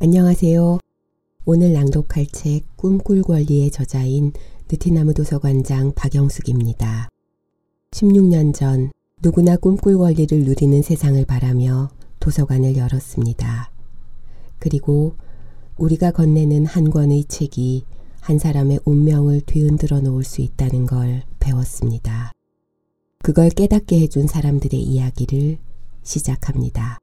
안녕하세요. 오늘 낭독할 책 꿈꿀 권리의 저자인 느티나무 도서관장 박영숙입니다. 16년 전 누구나 꿈꿀 권리를 누리는 세상을 바라며 도서관을 열었습니다. 그리고 우리가 건네는 한 권의 책이 한 사람의 운명을 뒤흔들어 놓을 수 있다는 걸 배웠습니다. 그걸 깨닫게 해준 사람들의 이야기를 시작합니다.